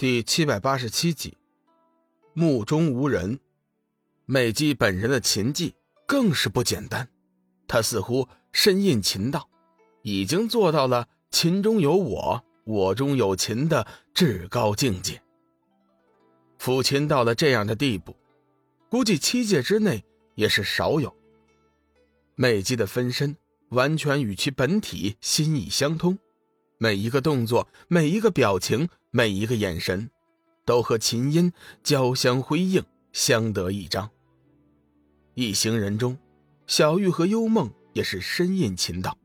第七百八十七集，目中无人。美姬本人的琴技更是不简单，她似乎深印琴道，已经做到了“琴中有我，我中有琴”的至高境界。抚琴到了这样的地步，估计七界之内也是少有。美姬的分身完全与其本体心意相通。每一个动作，每一个表情，每一个眼神，都和琴音交相辉映，相得益彰。一行人中，小玉和幽梦也是深印琴道。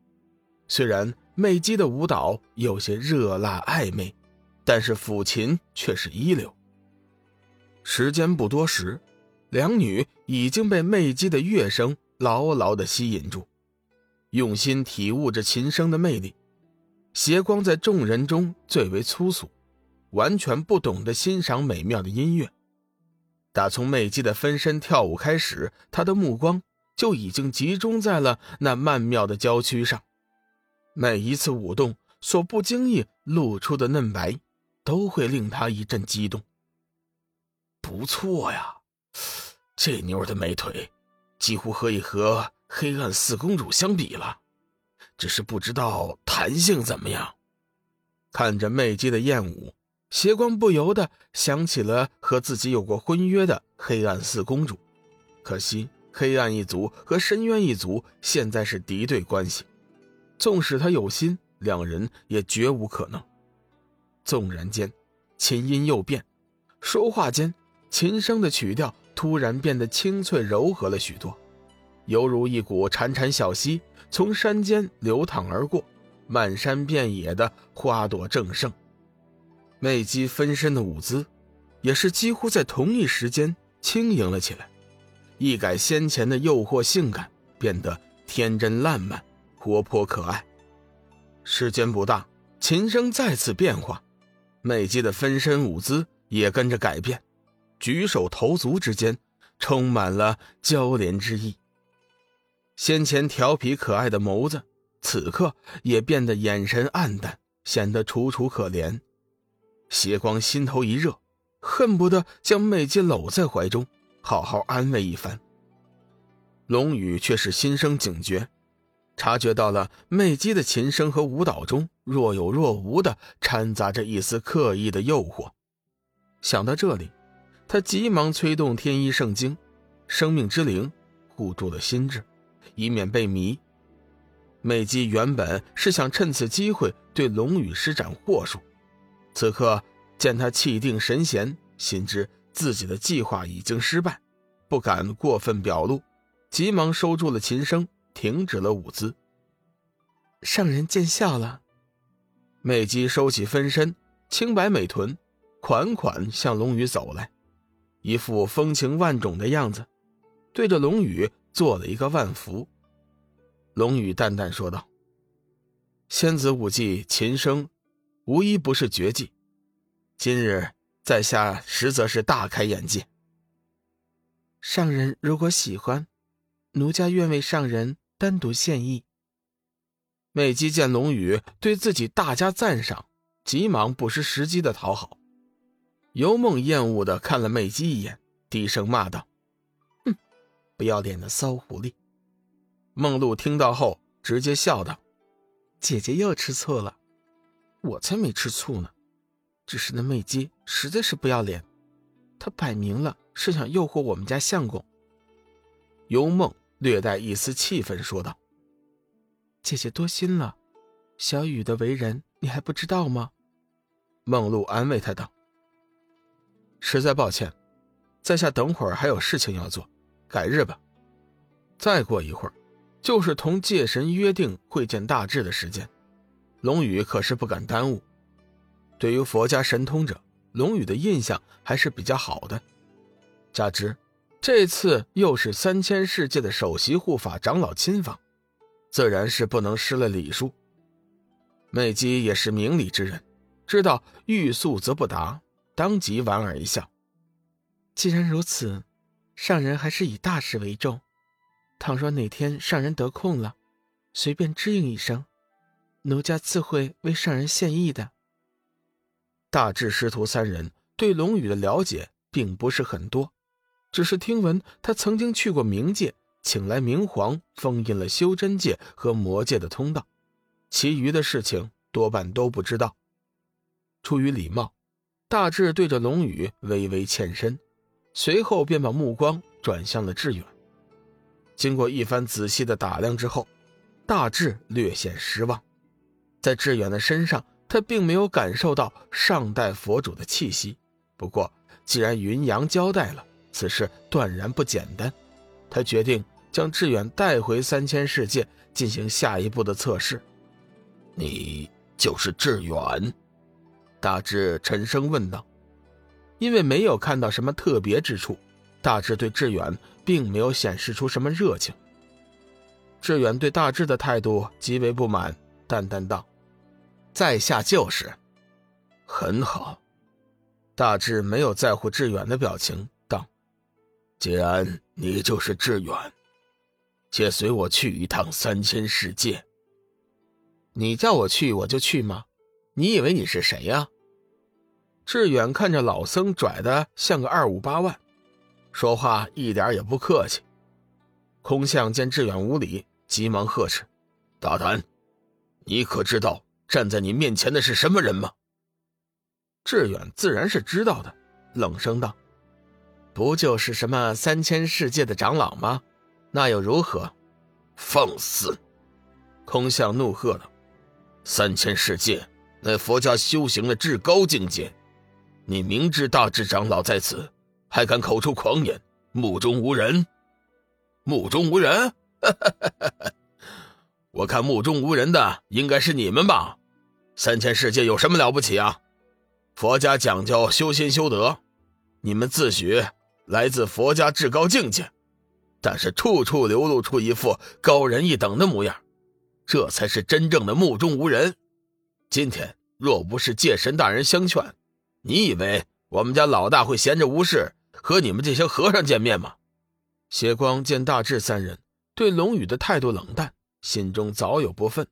虽然媚姬的舞蹈有些热辣暧昧，但是抚琴却是一流。时间不多时，两女已经被媚姬的乐声牢牢的吸引住，用心体悟着琴声的魅力。邪光在众人中最为粗俗，完全不懂得欣赏美妙的音乐。打从美姬的分身跳舞开始，他的目光就已经集中在了那曼妙的娇躯上。每一次舞动所不经意露出的嫩白，都会令他一阵激动。不错呀，这妞的美腿，几乎可以和黑暗四公主相比了。只是不知道弹性怎么样。看着媚姬的艳舞，邪光不由得想起了和自己有过婚约的黑暗四公主。可惜黑暗一族和深渊一族现在是敌对关系，纵使他有心，两人也绝无可能。纵然间，琴音又变，说话间，琴声的曲调突然变得清脆柔和了许多，犹如一股潺潺小溪。从山间流淌而过，漫山遍野的花朵正盛。魅姬分身的舞姿，也是几乎在同一时间轻盈了起来，一改先前的诱惑性感，变得天真烂漫、活泼可爱。时间不大，琴声再次变化，魅姬的分身舞姿也跟着改变，举手投足之间充满了娇怜之意。先前调皮可爱的眸子，此刻也变得眼神暗淡，显得楚楚可怜。邪光心头一热，恨不得将媚姬搂在怀中，好好安慰一番。龙宇却是心生警觉，察觉到了媚姬的琴声和舞蹈中若有若无的掺杂着一丝刻意的诱惑。想到这里，他急忙催动天一圣经，生命之灵护住了心智。以免被迷，媚姬原本是想趁此机会对龙宇施展祸术，此刻见他气定神闲，心知自己的计划已经失败，不敢过分表露，急忙收住了琴声，停止了舞姿。上人见笑了。美姬收起分身，清白美臀，款款向龙宇走来，一副风情万种的样子，对着龙宇。做了一个万福，龙宇淡淡说道：“仙子舞技琴声，无一不是绝技。今日在下实则是大开眼界。上人如果喜欢，奴家愿为上人单独献艺。”美姬见龙宇对自己大加赞赏，急忙不失时机的讨好。尤梦厌恶的看了美姬一眼，低声骂道。哼不要脸的骚狐狸！梦露听到后直接笑道：“姐姐又吃醋了，我才没吃醋呢，只是那媚姬实在是不要脸，她摆明了是想诱惑我们家相公。”幽梦略带一丝气愤说道：“姐姐多心了，小雨的为人你还不知道吗？”梦露安慰他道：“实在抱歉，在下等会儿还有事情要做。”改日吧，再过一会儿，就是同界神约定会见大智的时间。龙宇可是不敢耽误。对于佛家神通者，龙宇的印象还是比较好的。加之这次又是三千世界的首席护法长老亲访，自然是不能失了礼数。美姬也是明理之人，知道欲速则不达，当即莞尔一笑。既然如此。上人还是以大事为重，倘若哪天上人得空了，随便支应一声，奴家自会为上人献艺的。大智师徒三人对龙宇的了解并不是很多，只是听闻他曾经去过冥界，请来冥皇封印了修真界和魔界的通道，其余的事情多半都不知道。出于礼貌，大智对着龙宇微微欠身，随后便把目光转向了志远。经过一番仔细的打量之后，大智略显失望，在志远的身上，他并没有感受到上代佛主的气息。不过，既然云阳交代了，此事断然不简单。他决定将志远带回三千世界进行下一步的测试。你就是志远？大志沉声问道。因为没有看到什么特别之处，大志对志远并没有显示出什么热情。志远对大志的态度极为不满，淡淡道：“在下就是。”很好。大智没有在乎志远的表情，道：“既然你就是志远，且随我去一趟三千世界。”你叫我去，我就去吗？你以为你是谁呀？志远看着老僧拽的像个二五八万，说话一点也不客气。空相见志远无礼，急忙呵斥：“大胆！你可知道站在你面前的是什么人吗？”志远自然是知道的，冷声道：“不就是什么三千世界的长老吗？那又如何？”放肆！空相怒喝道：“三千世界，乃佛家修行的至高境界。”你明知大智长老在此，还敢口出狂言，目中无人？目中无人？哈 我看目中无人的应该是你们吧？三千世界有什么了不起啊？佛家讲究修心修德，你们自诩来自佛家至高境界，但是处处流露出一副高人一等的模样，这才是真正的目中无人。今天若不是界神大人相劝，你以为我们家老大会闲着无事和你们这些和尚见面吗？邪光见大智三人对龙宇的态度冷淡，心中早有不忿，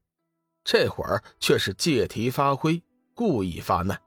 这会儿却是借题发挥，故意发难。